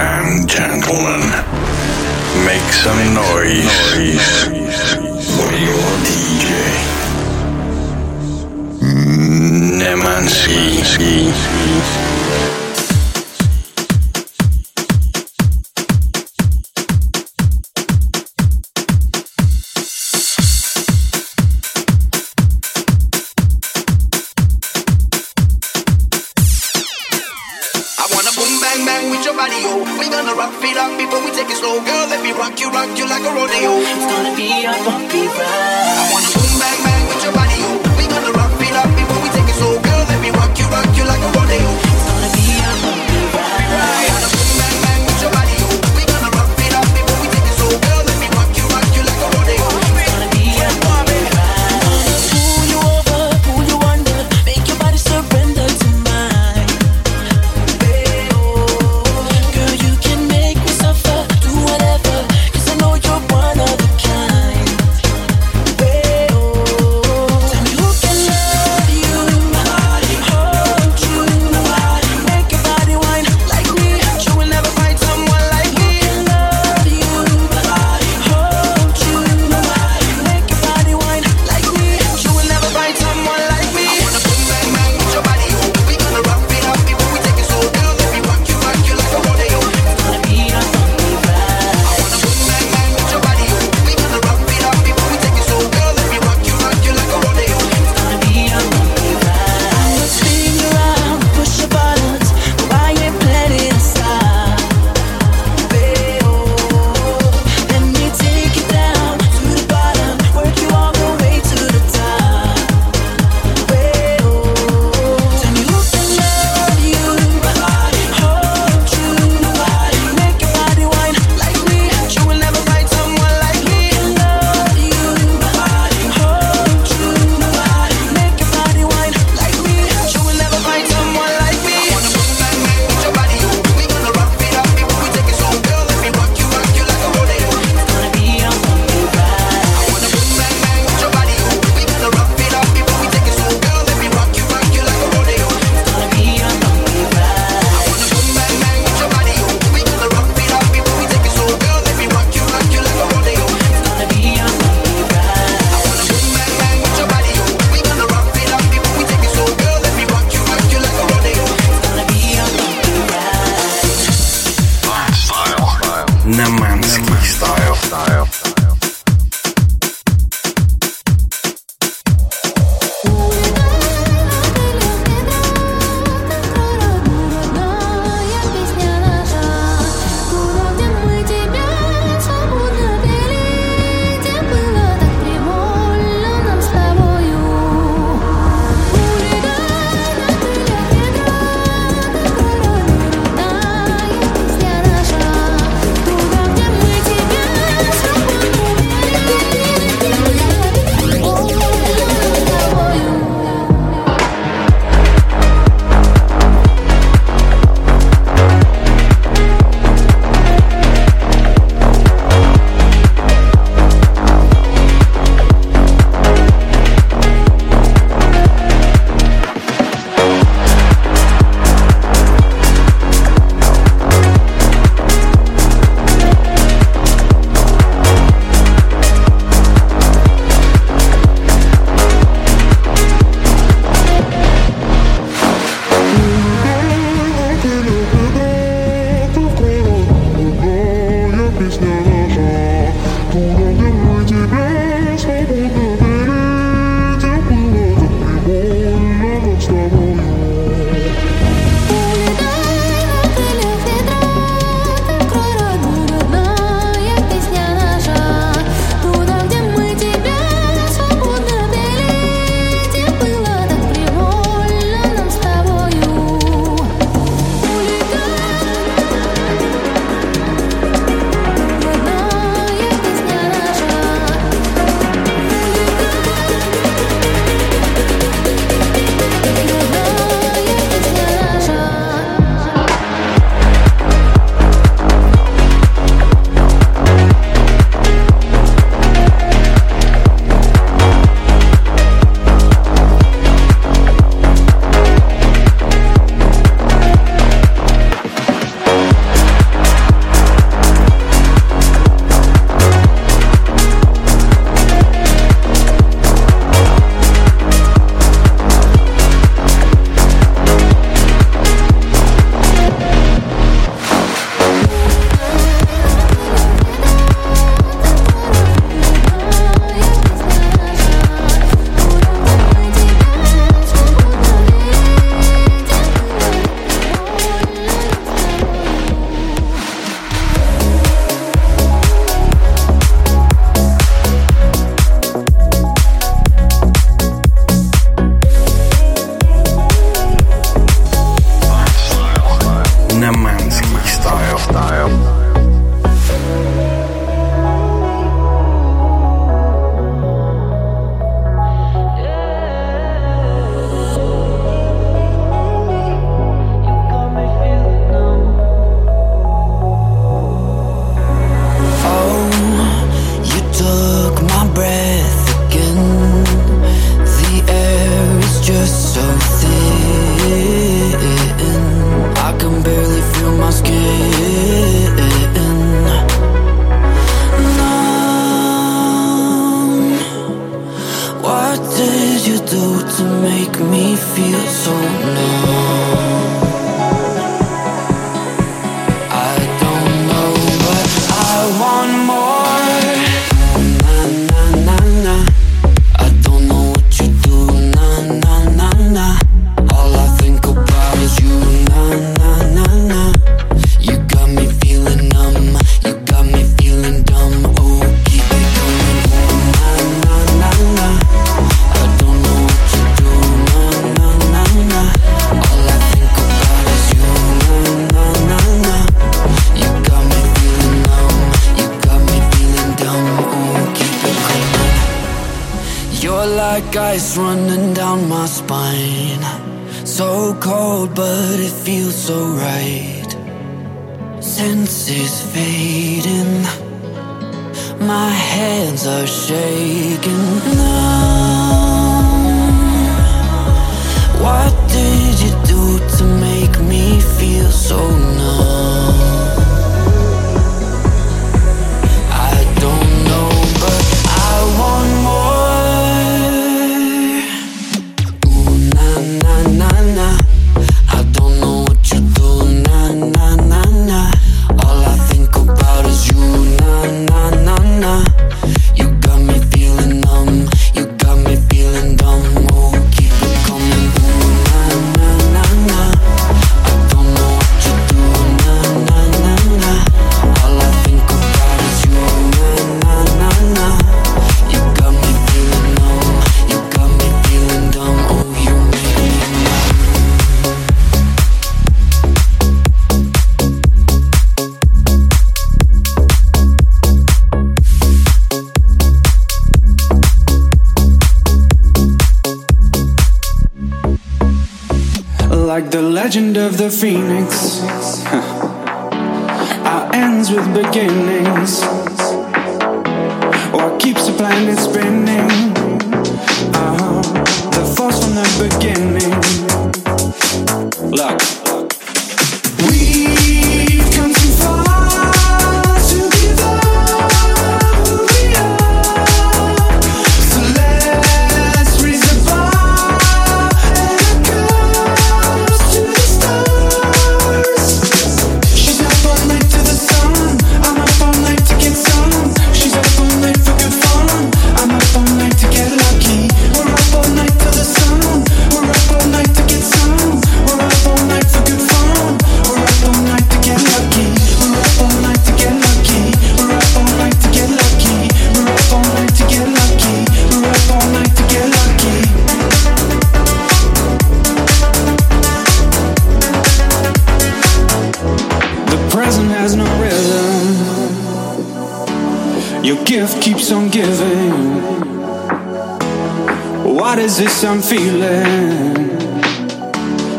and gentlemen, make some noise for your DJ. Nemansky. legend of the phoenix. Our ends with beginnings. this I'm feeling.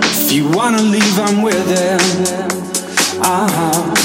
If you wanna leave, I'm with it. Ah.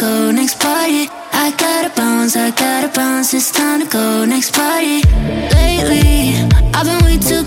Go next party. I gotta bounce, I gotta bounce, it's time to go next party. Lately, I've been way too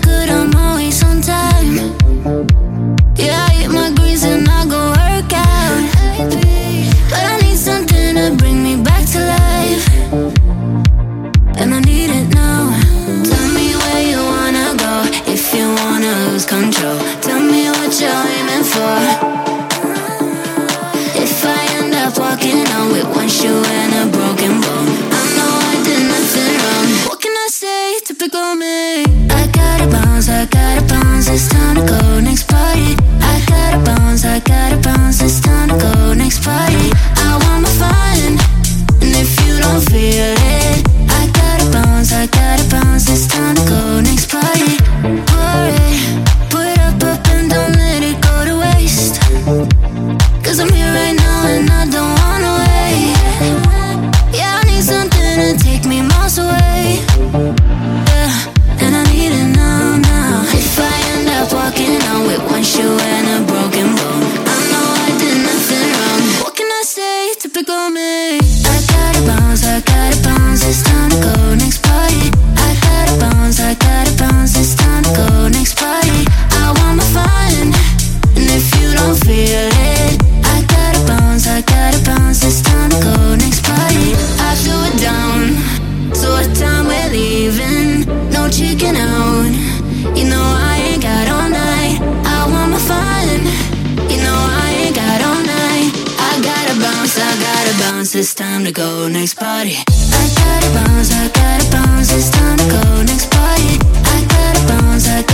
time to go next party. I gotta bounce, I gotta bounce, it's time to go next party. I gotta bounce, I gotta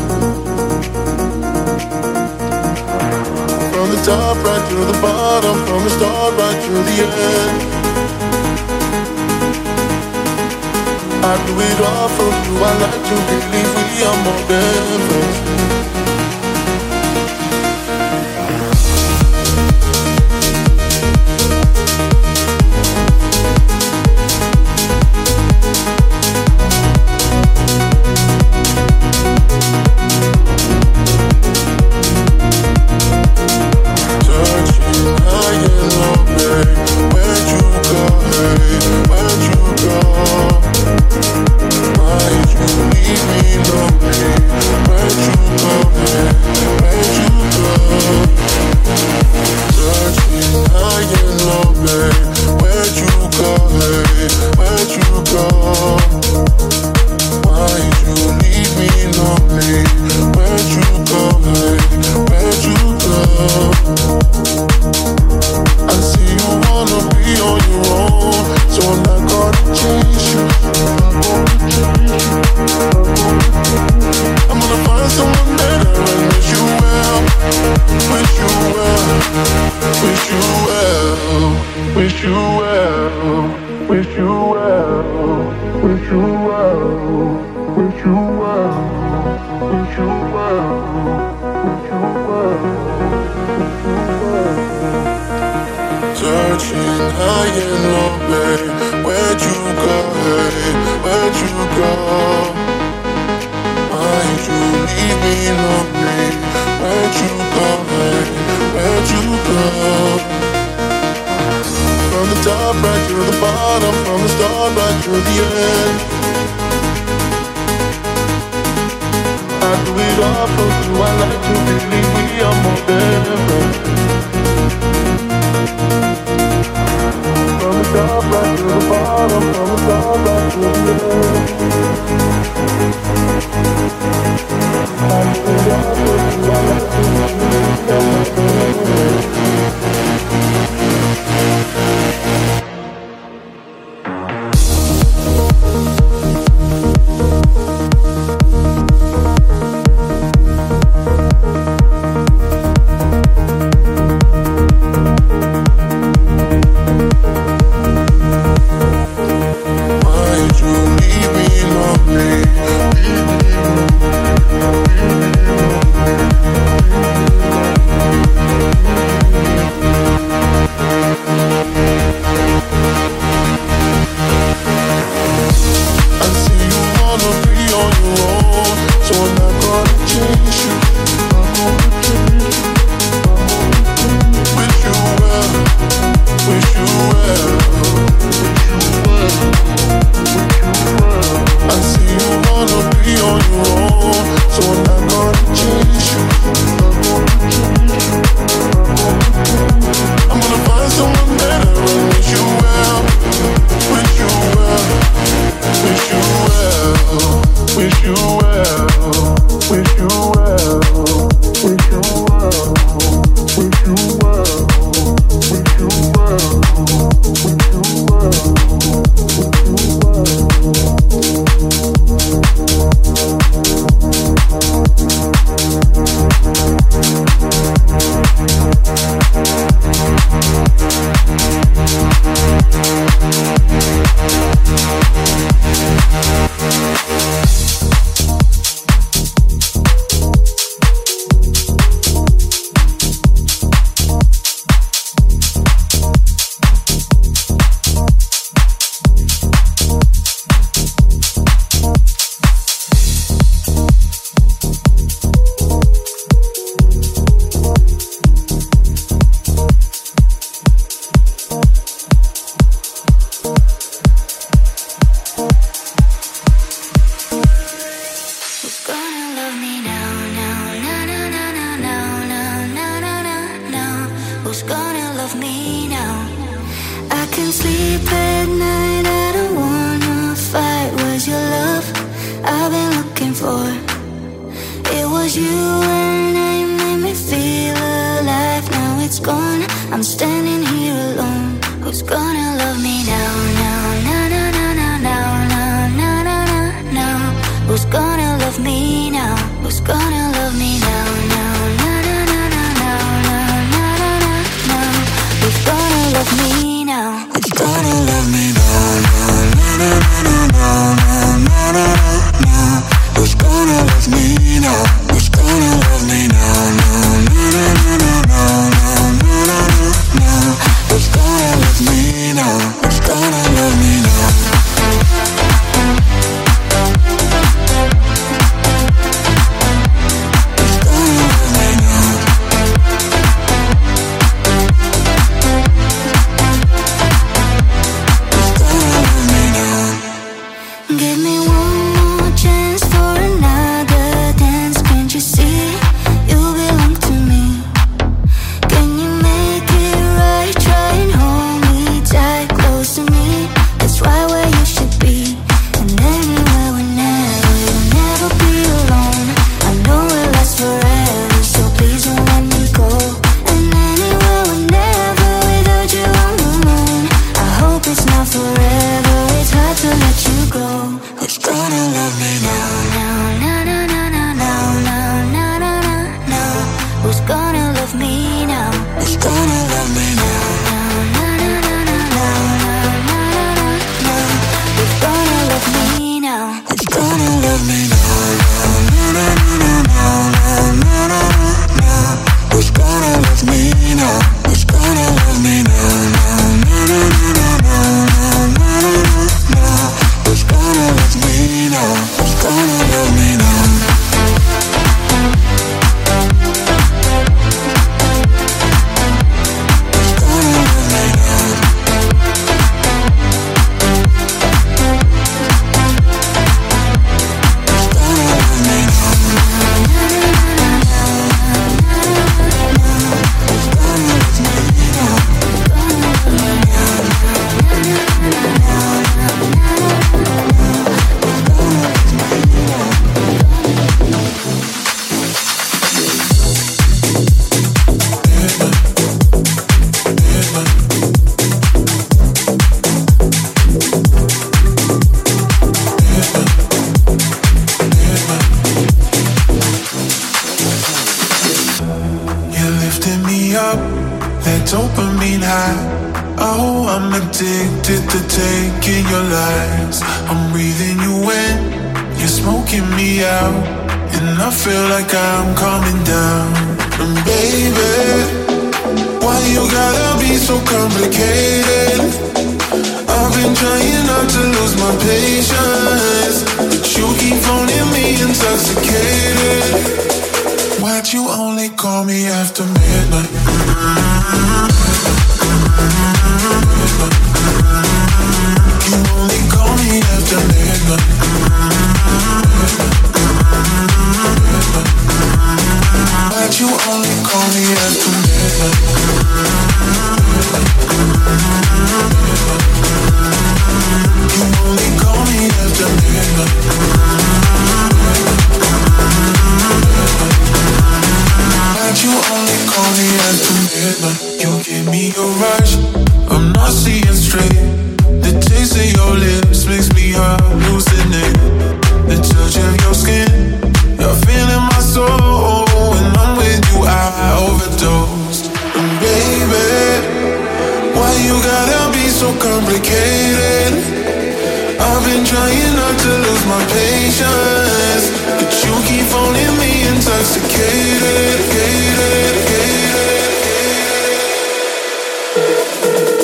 the top, right through the bottom, from the start right through the end. I do it all for you, I like to believe we are more than friends. wish you well, wish you well, wish you well, wish you well, wish you well. Searching high and low, babe. Where'd you go? Hey, where'd you go? Why'd you leave me lonely? Where'd you go? Hey, where'd you go? through the bottom, from the start right through the end. I oh, do it all for you, I like to believe we are more than friends. From the start, right to the bottom, from the start right to the end. Feel like I'm coming down. And baby, why you gotta be so complicated? I've been trying not to lose my patience, but you keep phoning me intoxicated. Why'd you only call me after midnight? You only call me after midnight. You only call me after midnight? You only call me after midnight. Why'd you only call me after midnight? You give me a rush, I'm not seeing straight. The taste of your lips makes me hallucinate. The touch of your skin, you're feeling my soul. I'm with you, I overdose. And baby, why you gotta be so complicated? I've been trying not to lose my patience, but you keep phoning me intoxicated.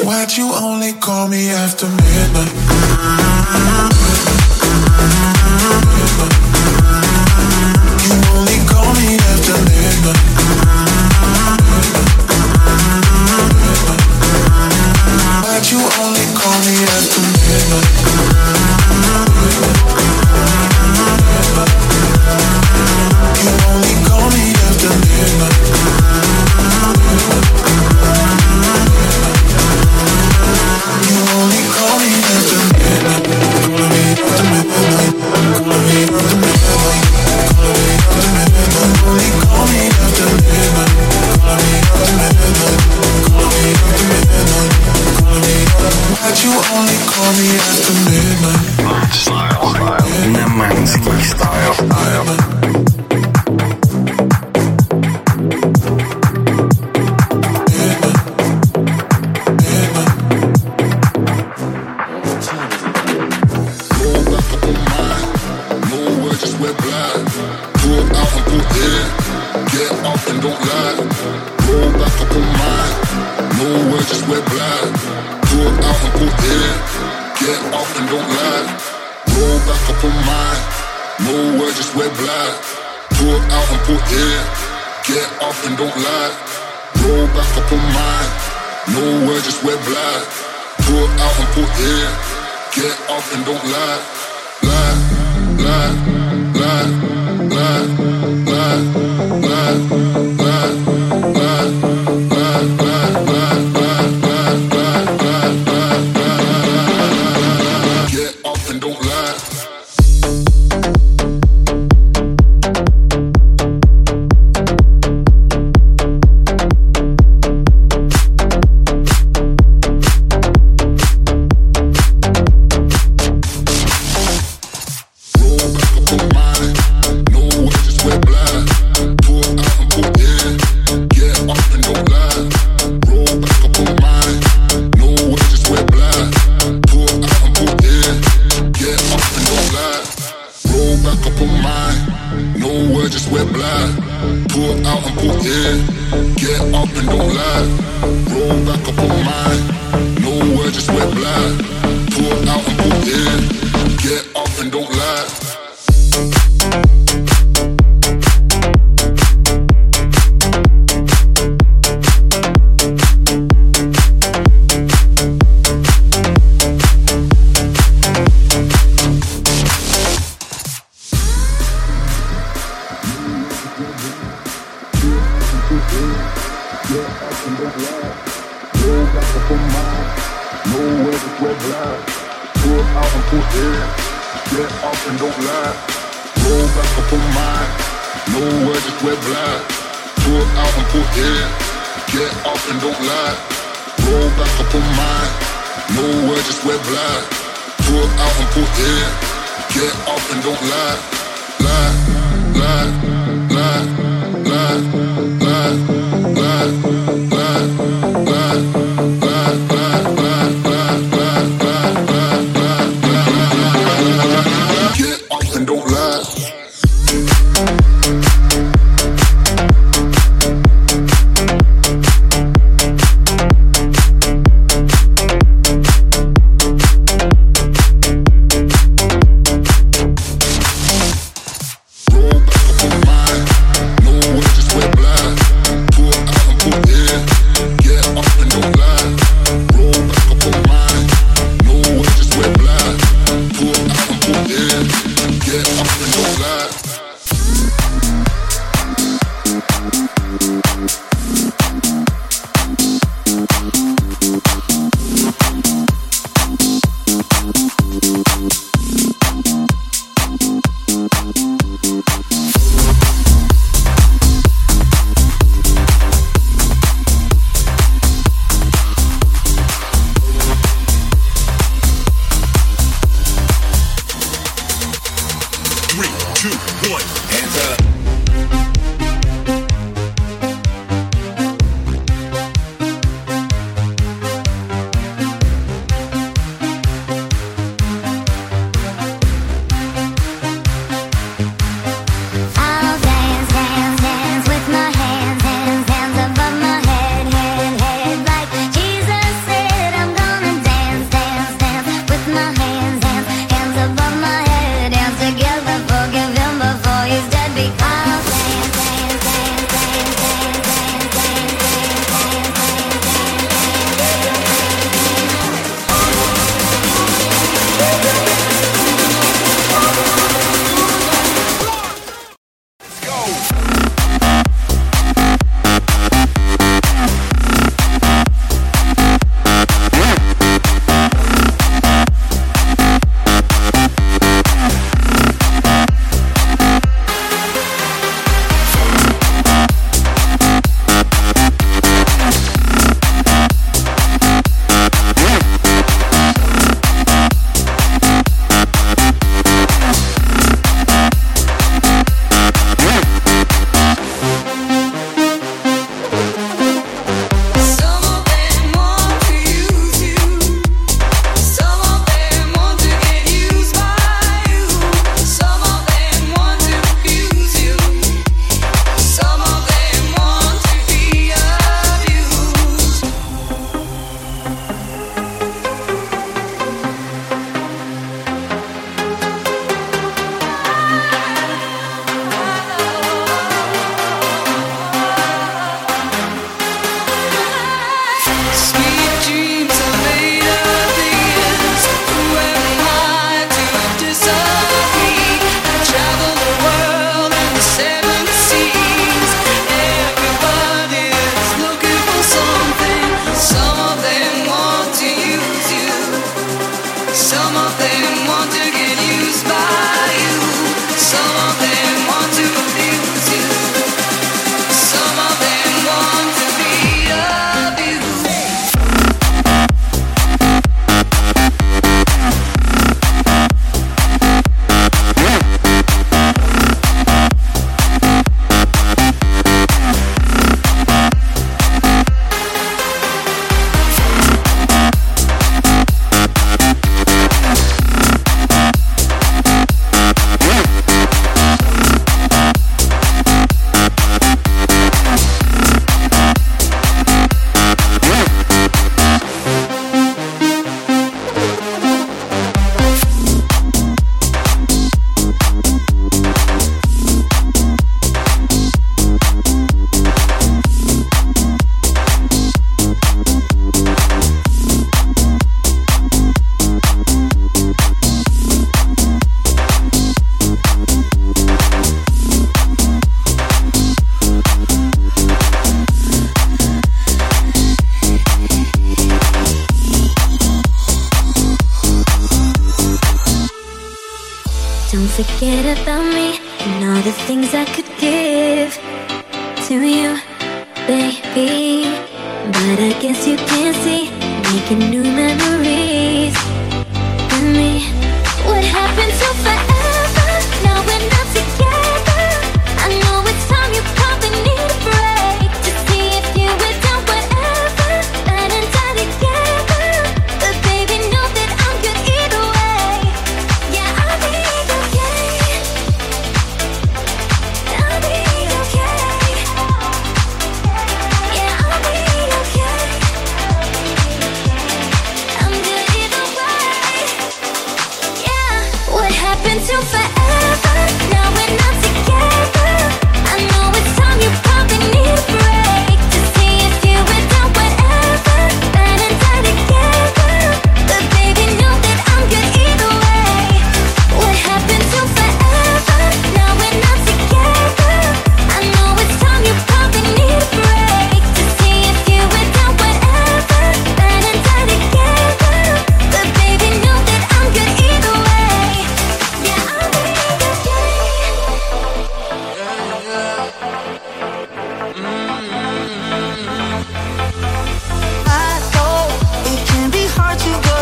Why'd you only call me after midnight?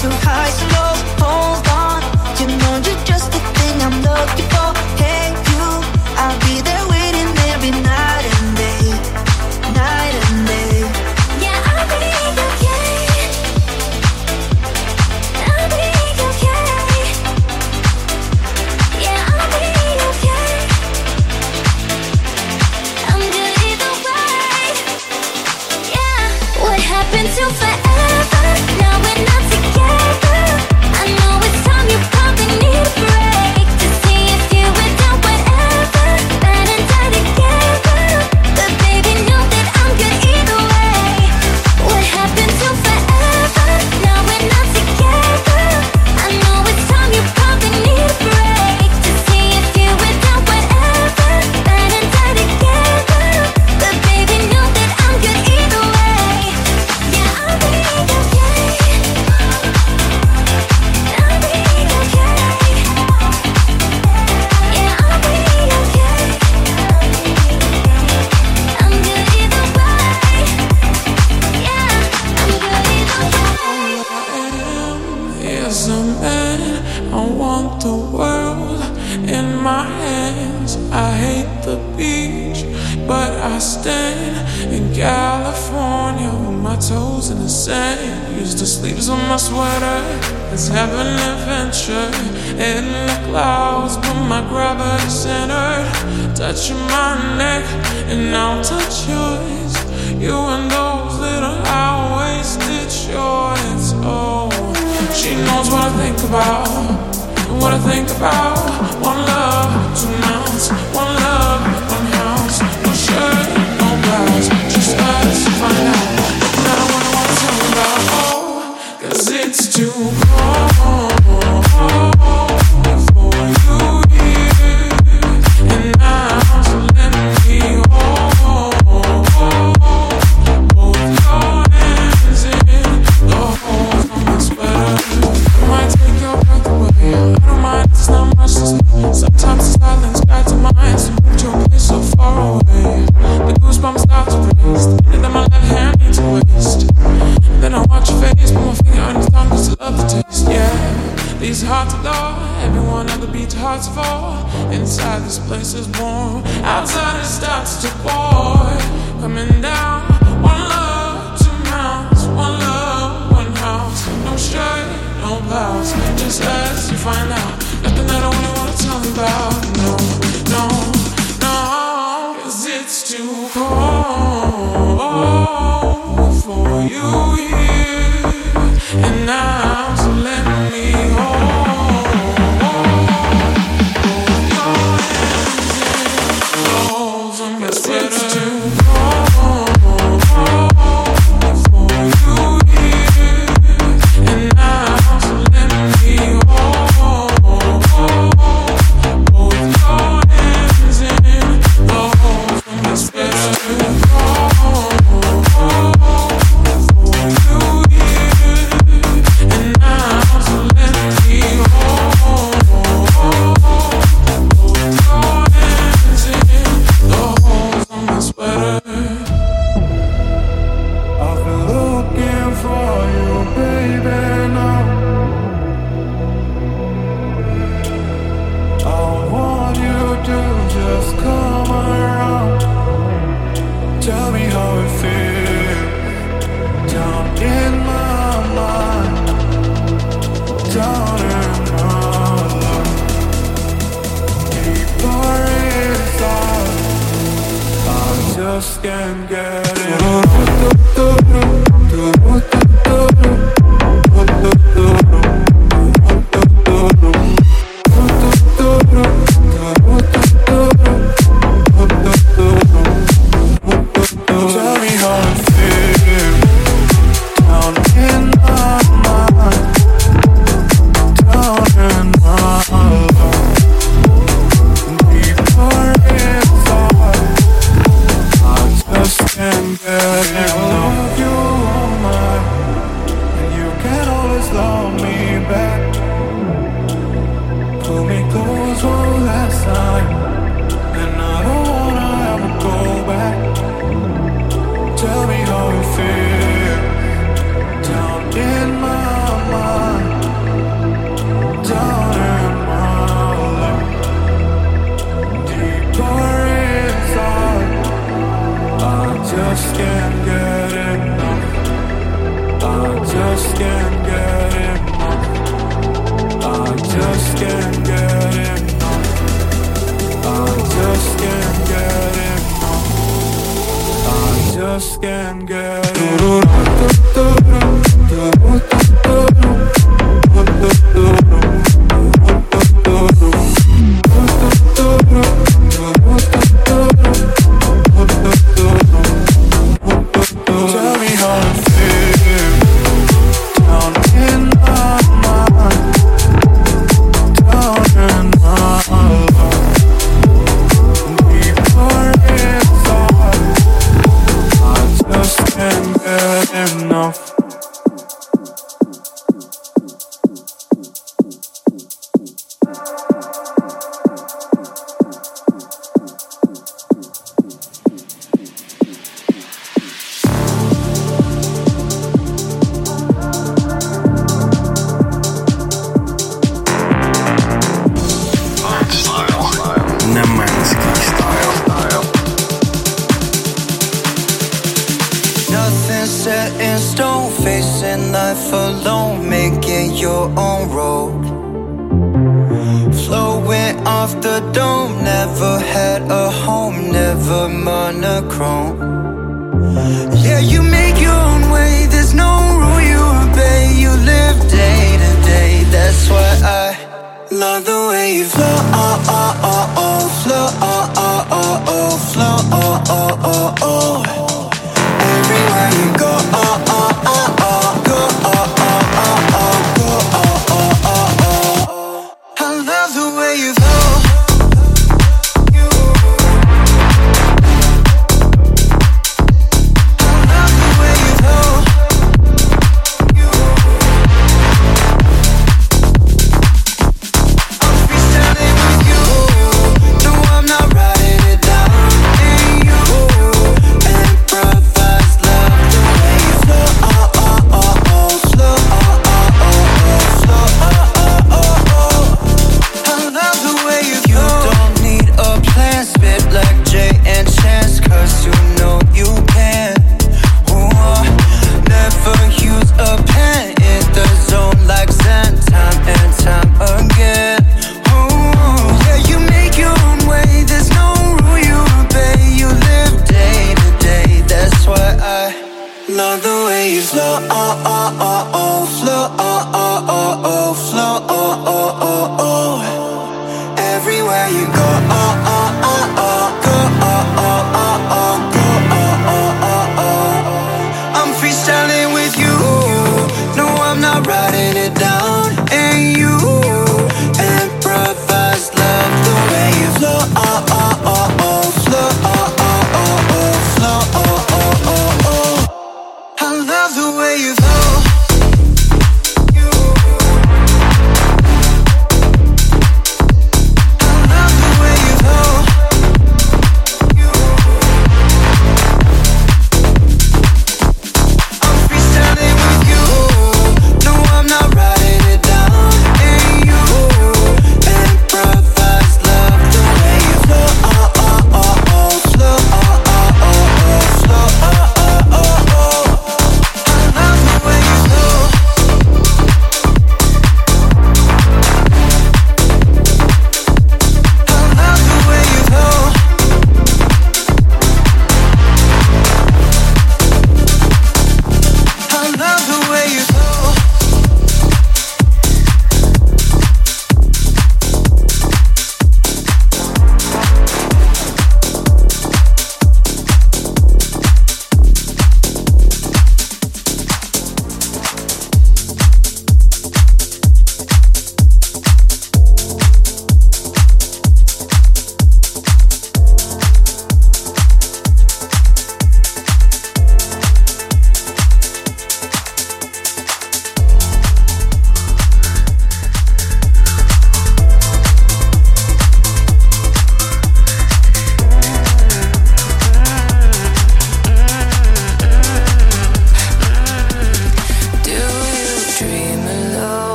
too high.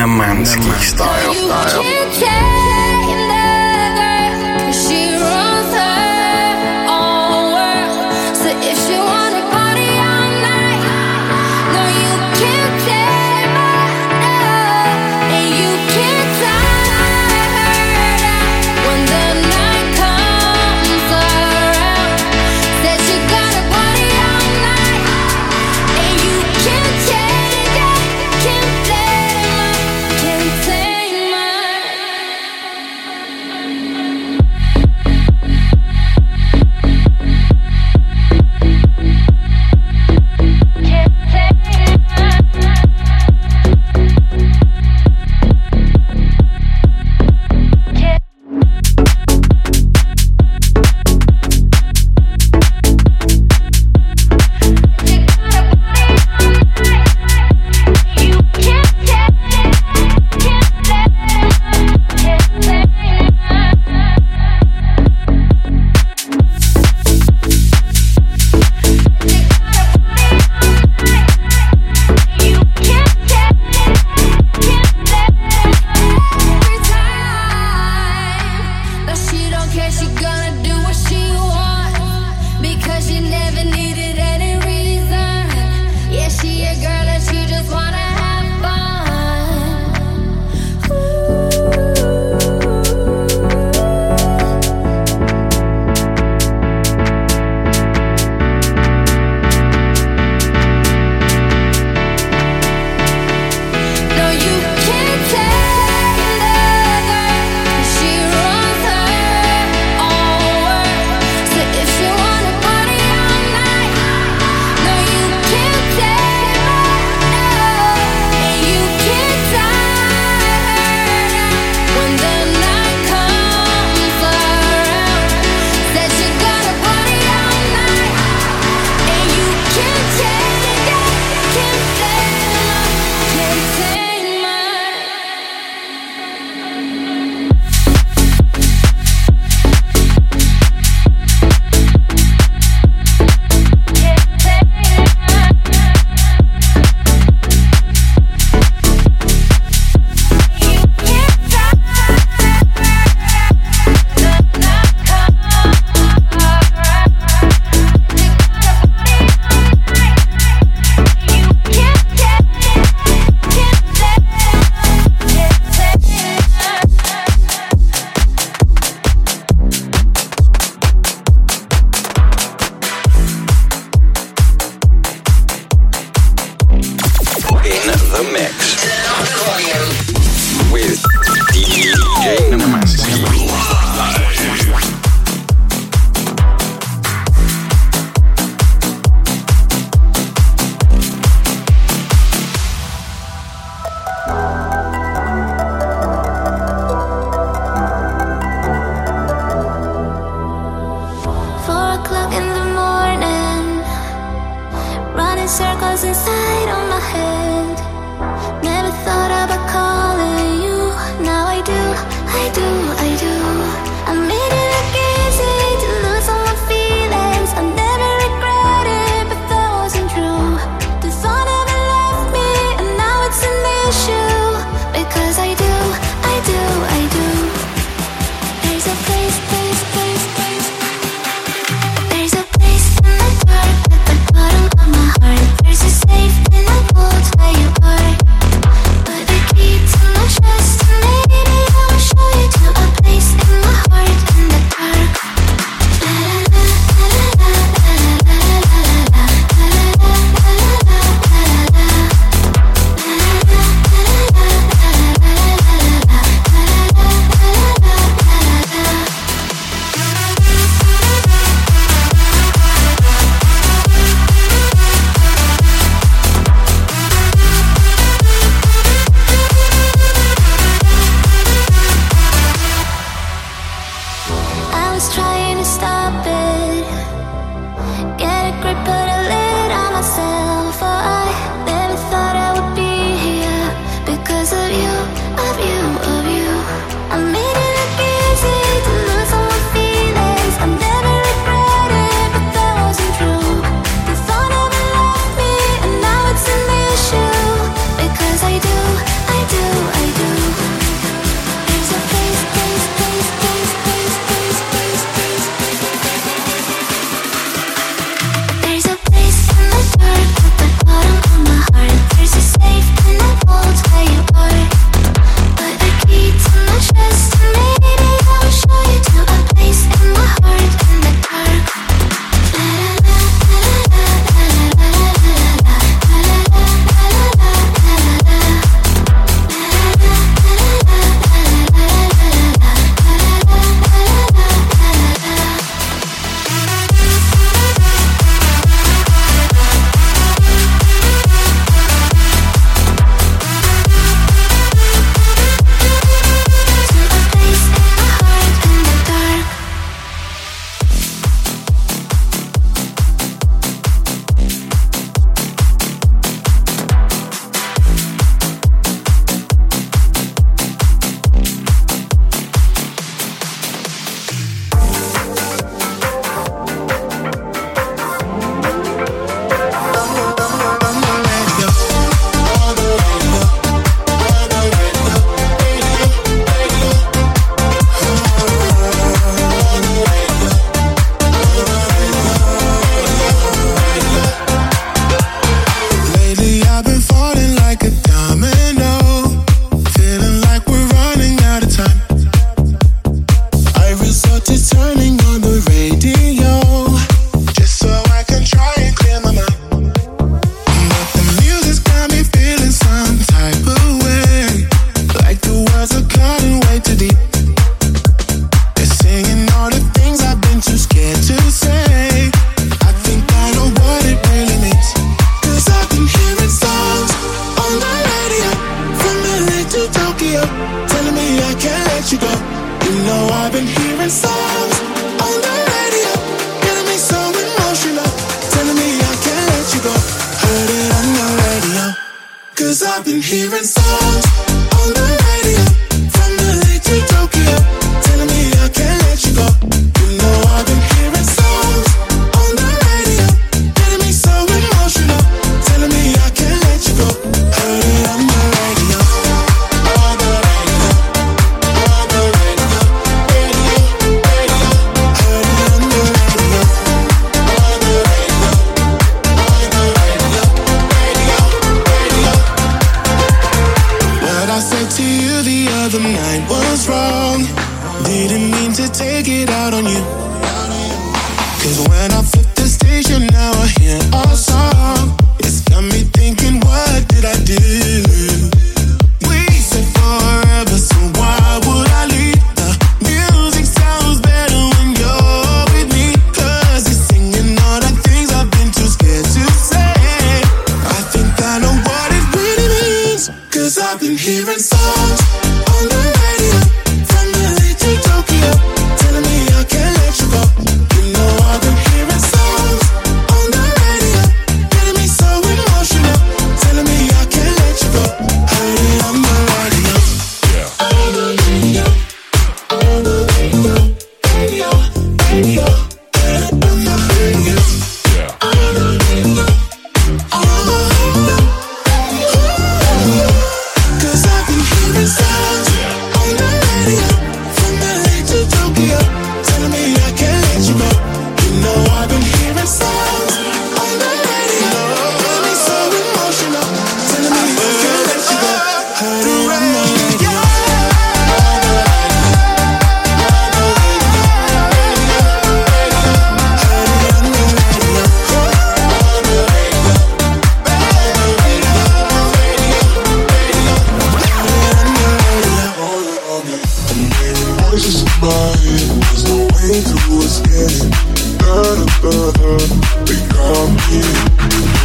Nemansky style. style.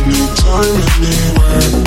Anytime, anywhere.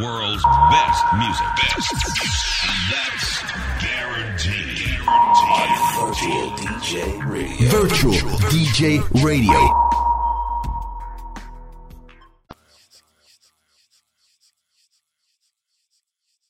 world's best music. Best. That's guaranteed. guaranteed. On Virtual DJ Radio. Virtual, Virtual DJ Radio.